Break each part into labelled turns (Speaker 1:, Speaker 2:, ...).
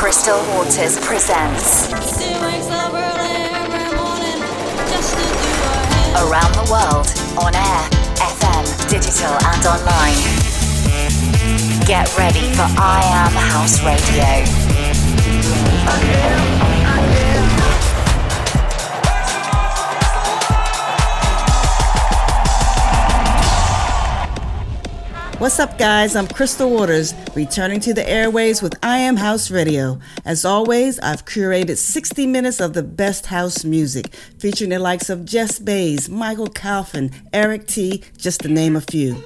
Speaker 1: Crystal Waters presents Around the World on air, FM, digital, and online. Get ready for I Am House Radio.
Speaker 2: What's up, guys? I'm Crystal Waters, returning to the airways with I Am House Radio. As always, I've curated 60 minutes of the best house music, featuring the likes of Jess Bays, Michael Calfan, Eric T., just to name a few.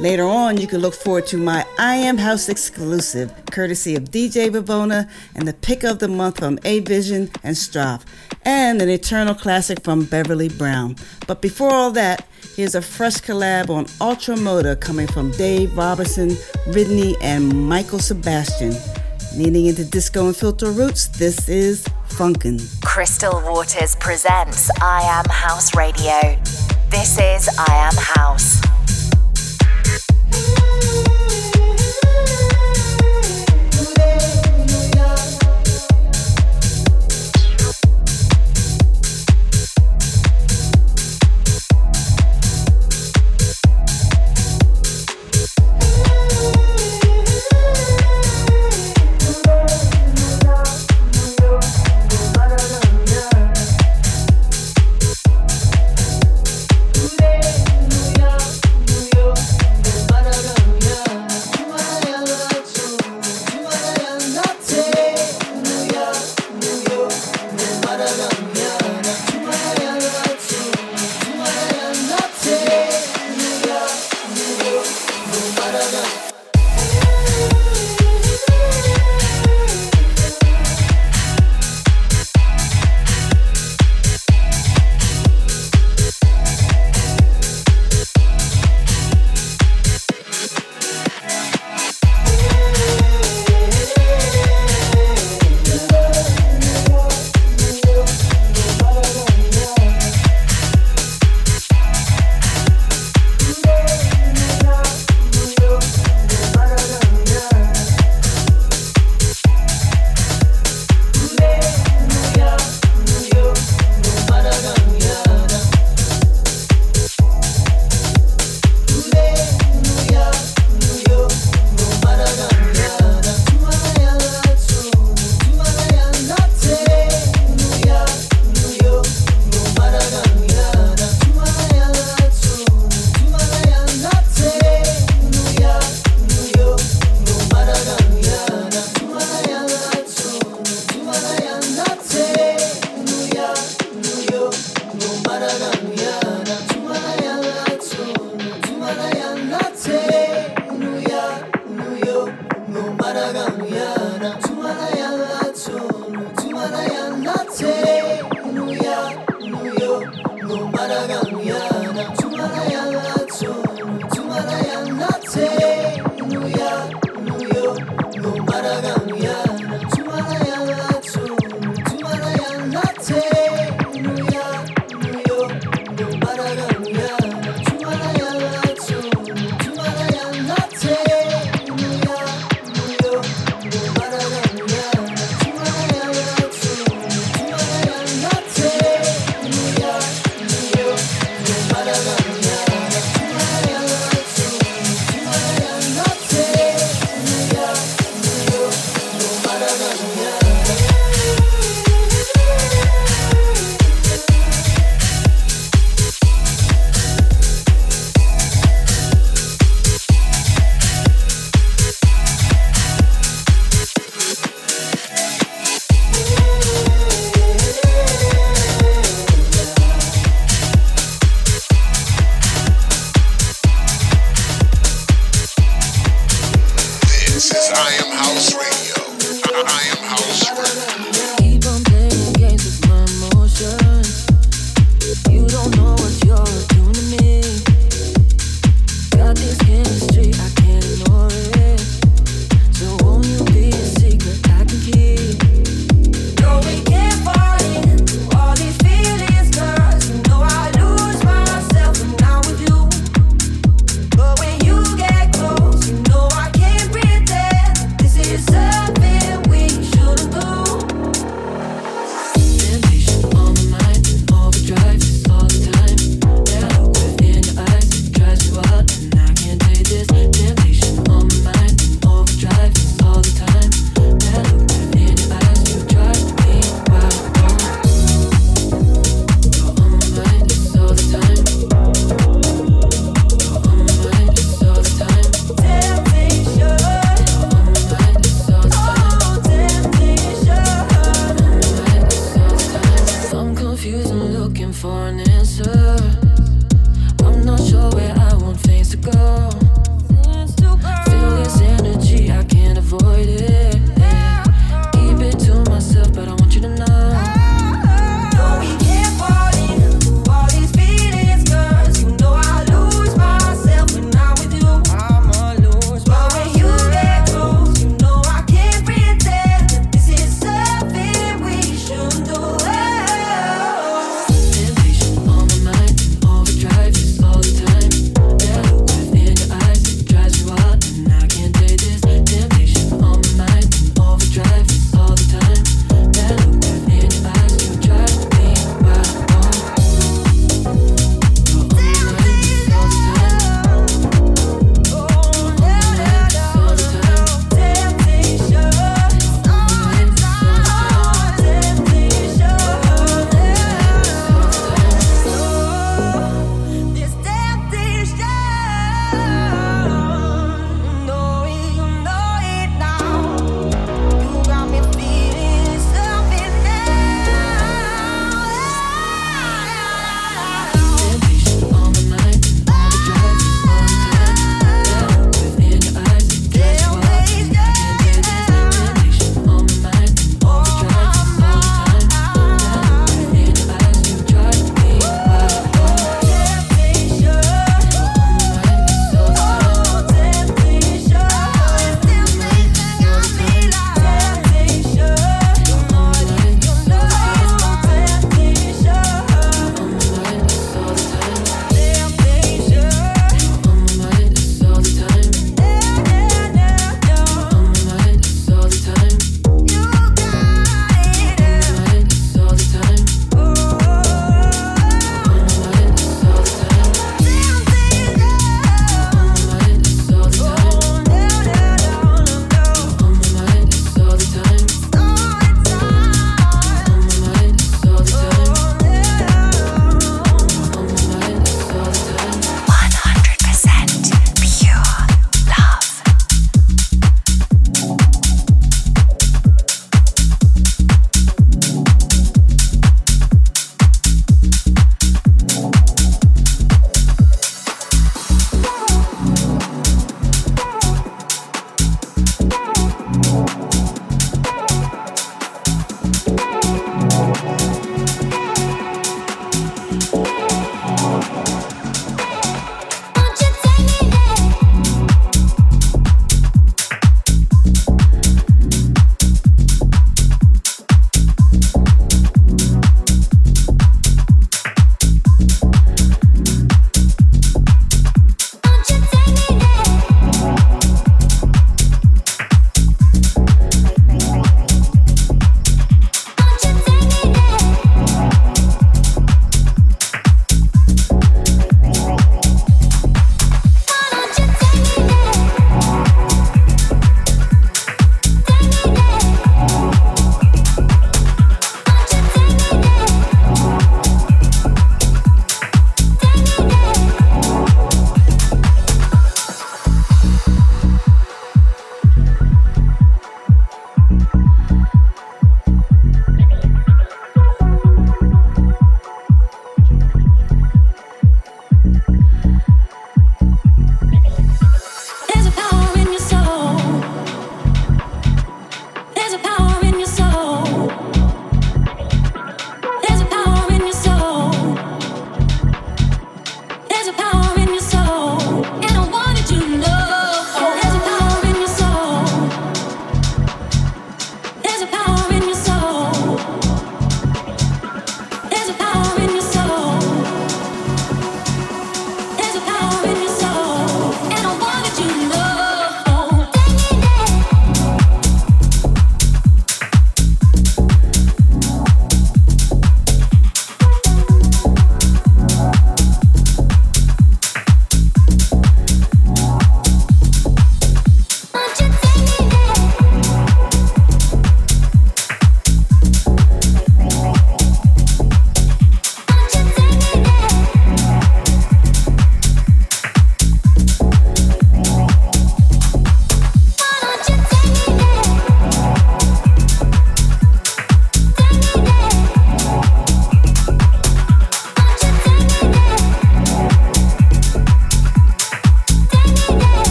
Speaker 2: Later on, you can look forward to my I Am House exclusive, courtesy of DJ Vivona, and the pick of the month from A Vision and Straff, and an eternal classic from Beverly Brown. But before all that, Here's a fresh collab on Ultra Motor coming from Dave Robertson, Ridney, and Michael Sebastian. Leaning into disco and filter roots, this is Funkin'.
Speaker 1: Crystal Waters presents I Am House Radio. This is I Am House.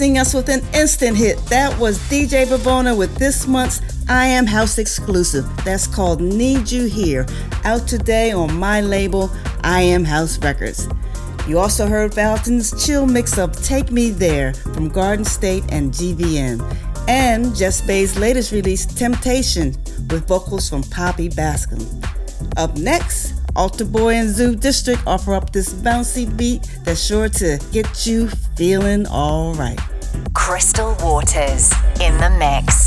Speaker 2: Gracing us with an instant hit. That was DJ Bavona with this month's I Am House exclusive. That's called Need You Here, out today on my label, I Am House Records. You also heard Valton's chill mix of Take Me There from Garden State and GVN, and Jess Bay's latest release, Temptation, with vocals from Poppy Baskcomb. Up next, Altar Boy and Zoo District offer up this bouncy beat that's sure to get you feeling all right.
Speaker 1: Crystal Waters in the mix.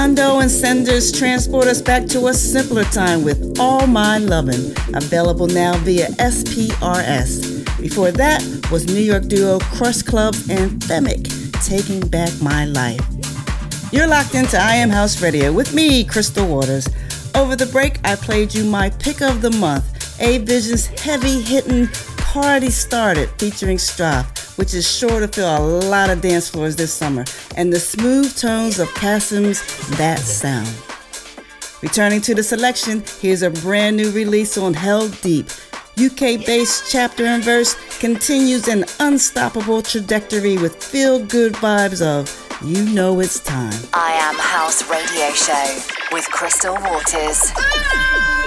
Speaker 2: Redondo and Senders transport us back to a simpler time with All My Lovin', available now via SPRS. Before that was New York duo Crush Club's Femic, Taking Back My Life. You're locked into I Am House Radio with me, Crystal Waters. Over the break, I played you my pick of the month, A Vision's heavy hitting Party Started featuring Stroff, which is sure to fill a lot of dance floors this summer, and the smooth tones of Kasim's That Sound. Returning to the selection, here's a brand new release on Held Deep. UK based chapter and verse continues an unstoppable trajectory with feel good vibes of You Know It's Time.
Speaker 3: I Am House Radio Show with Crystal Waters.
Speaker 4: You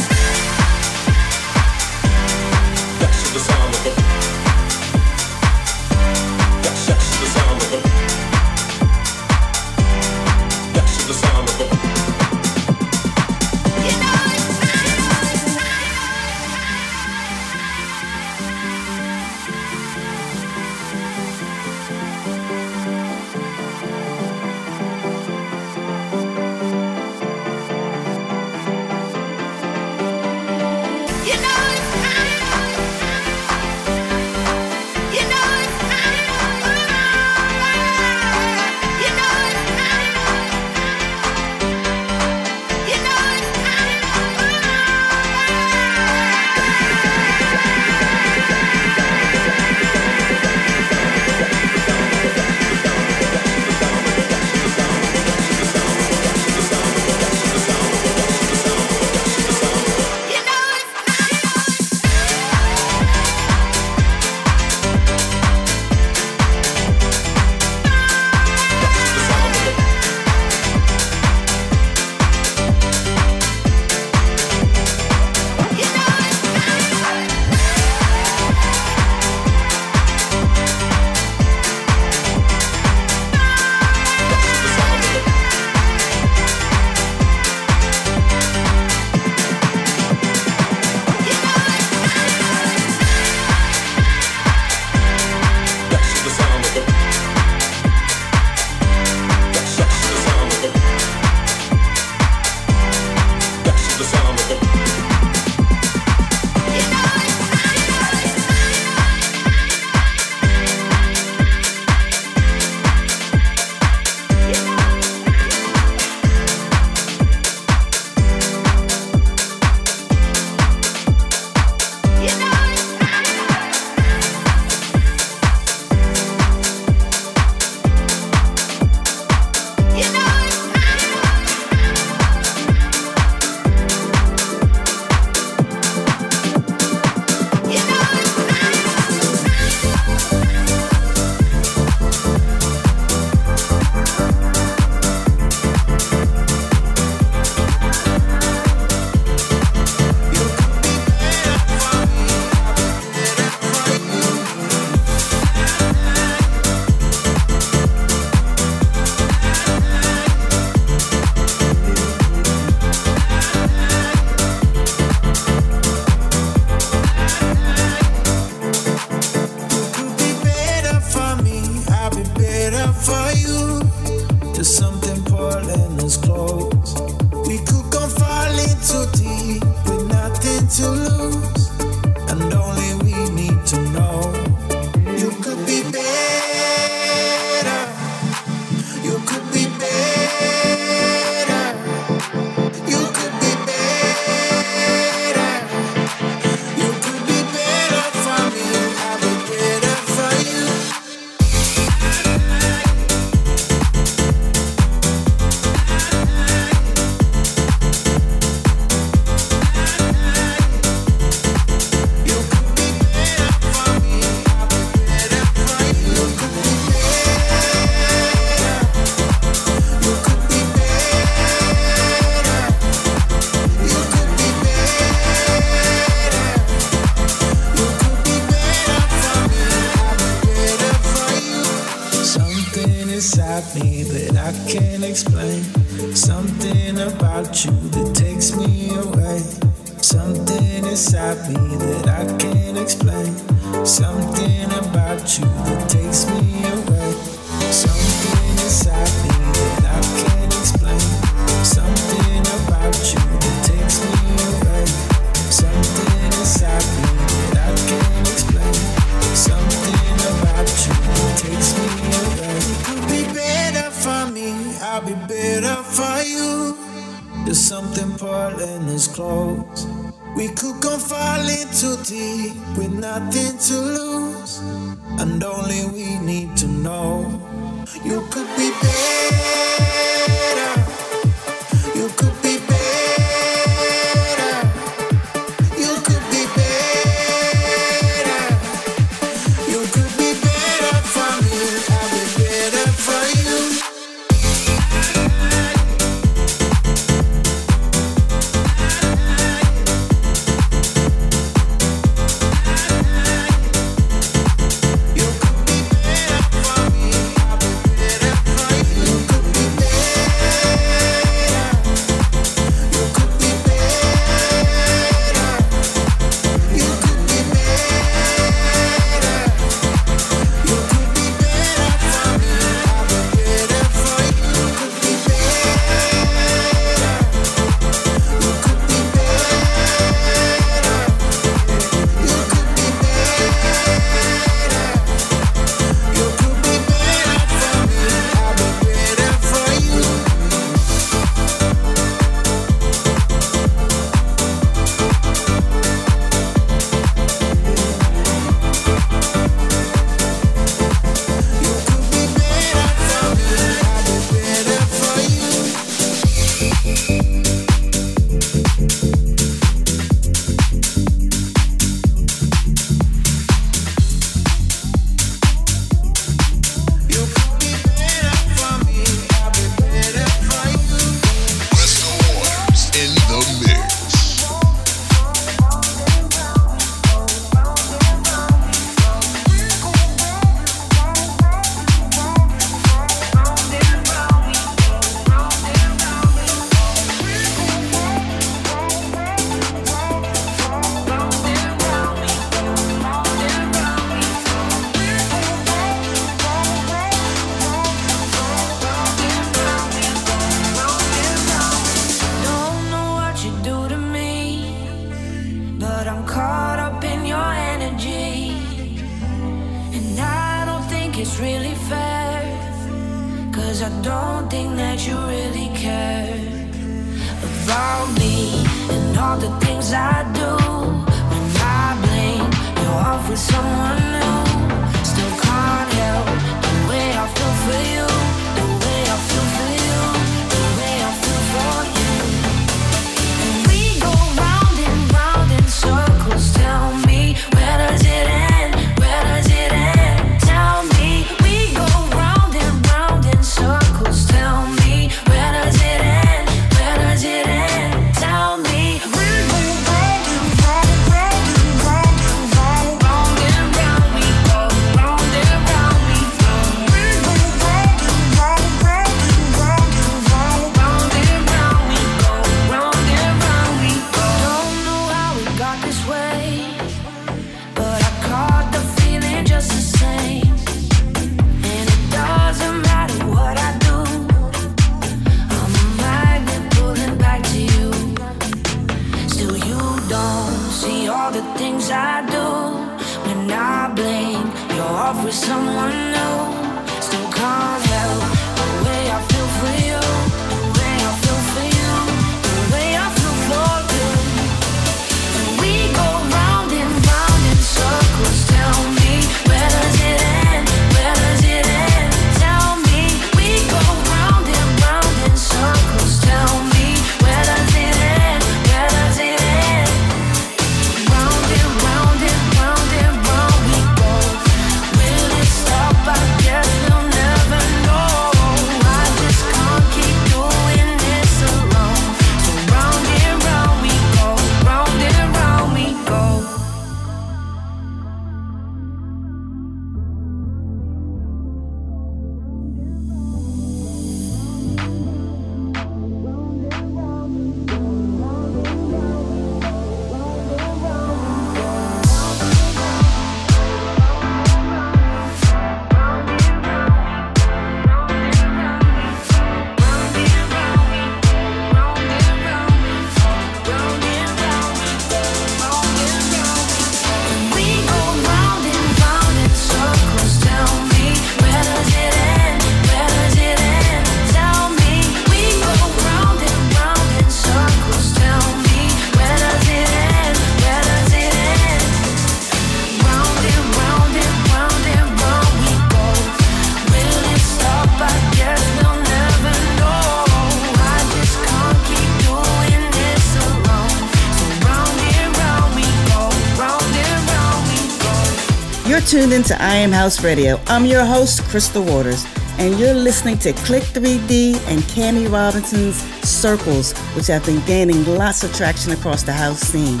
Speaker 1: To I
Speaker 2: Am House Radio. I'm your host, Crystal Waters, and you're listening to Click 3D and Cami Robinson's Circles, which have been gaining lots of traction across the house scene.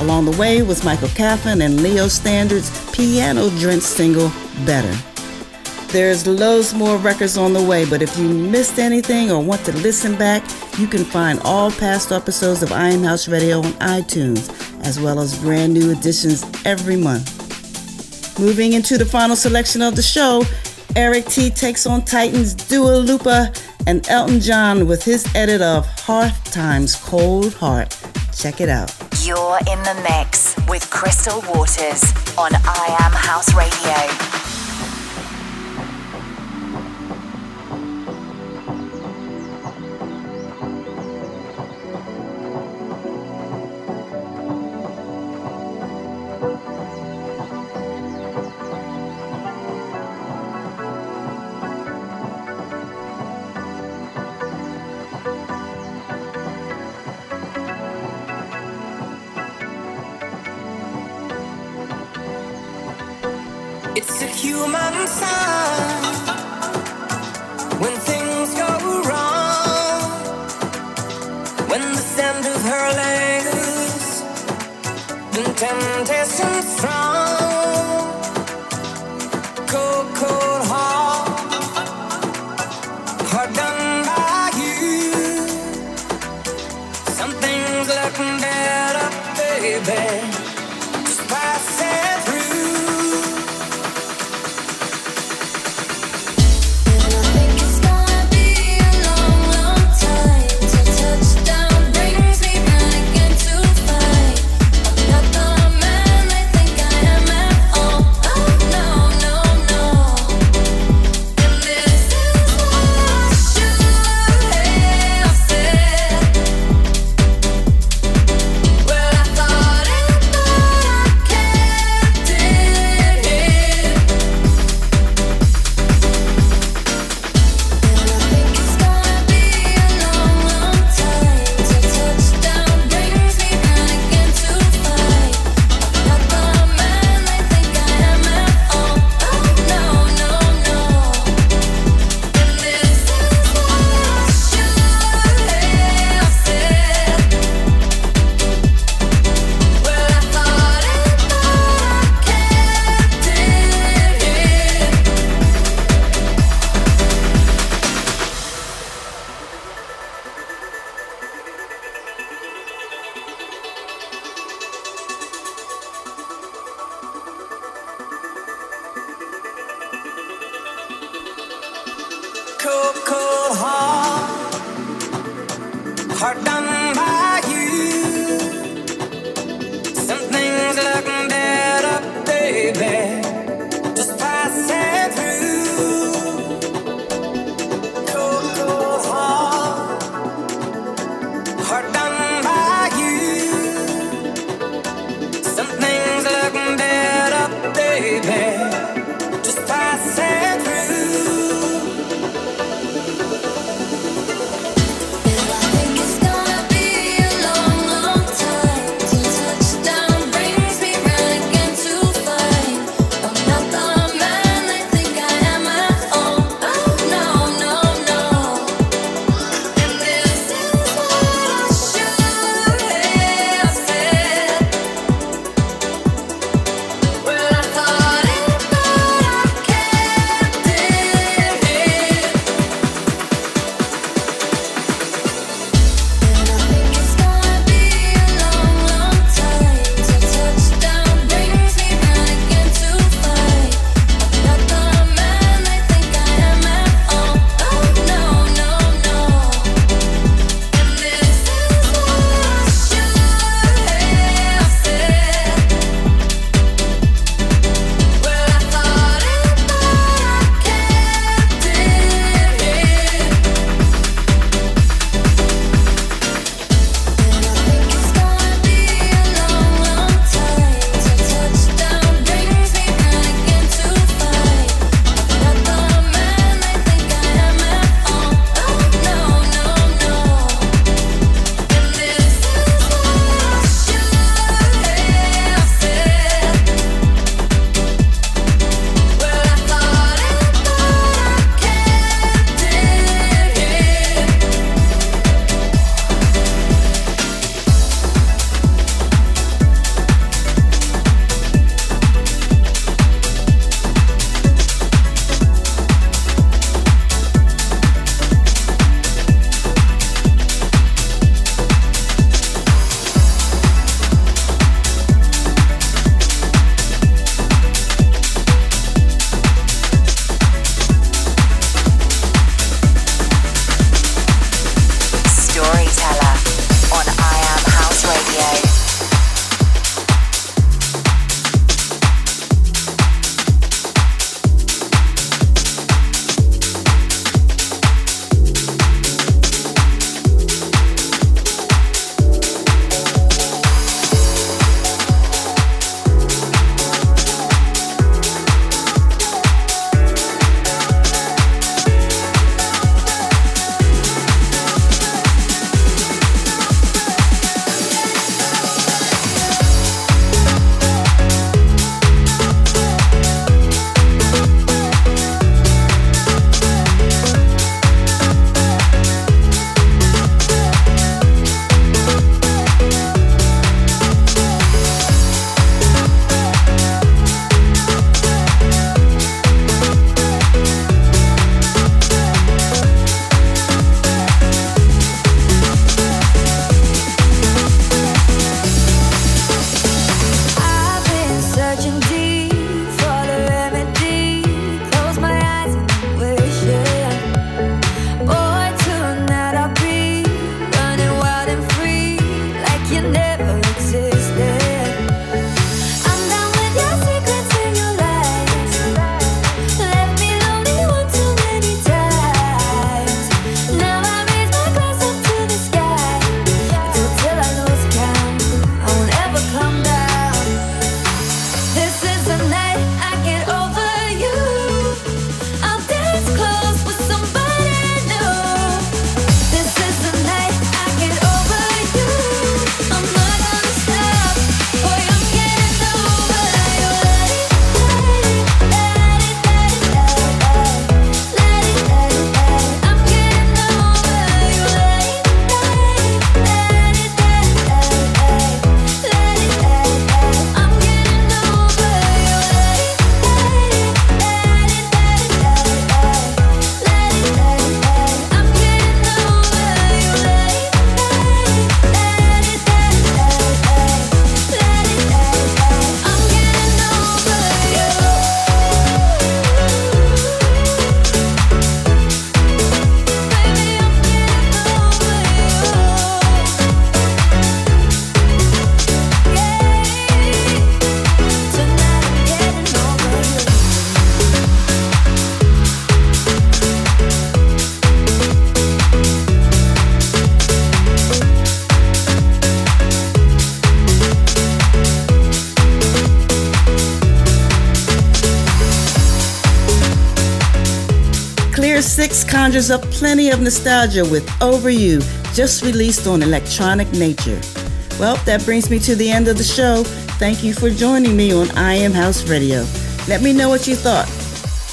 Speaker 2: Along the way was Michael Calfan and Leo Stannard's piano-drenched single, Better. There's loads more records on the way, but if you missed anything or want to listen back, you can find all past episodes of I Am House Radio on iTunes, as well as brand new editions every month. Moving into the final selection of the show, Eric T takes on Titans Dua Lipa and Elton John with his edit of Hearth Times Cold Heart. Check it out.
Speaker 3: You're in the mix with Crystal Waters on I Am House Radio.
Speaker 1: It's a human sign. cold, cold.
Speaker 2: conjures up plenty of nostalgia with Over You, just released on Electronic Nature. Well, that brings me to the end of the show. Thank you for joining me on I Am House Radio. Let me know what you thought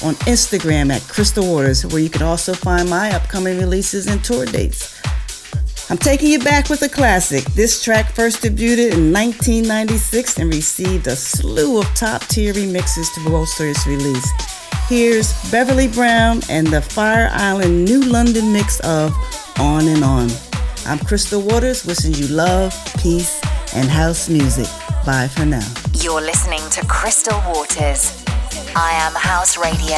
Speaker 2: on Instagram at Crystal Waters, where you can also find my upcoming releases and tour dates. I'm taking you back with a classic. This track first debuted in 1996 and received a slew of top tier remixes to bolster its release. Here's Beverly Brown and the Fire Island New London mix of On and On. I'm Crystal Waters, wishing you love, peace, and house music. Bye for now.
Speaker 3: You're listening to Crystal Waters. I am House Radio.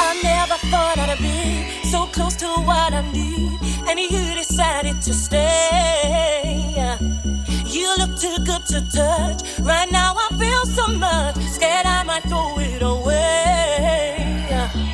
Speaker 1: I never thought I'd be so close to what I need, and you decided to stay. You look too good to touch. Right now I feel so much. Scared I might throw it away.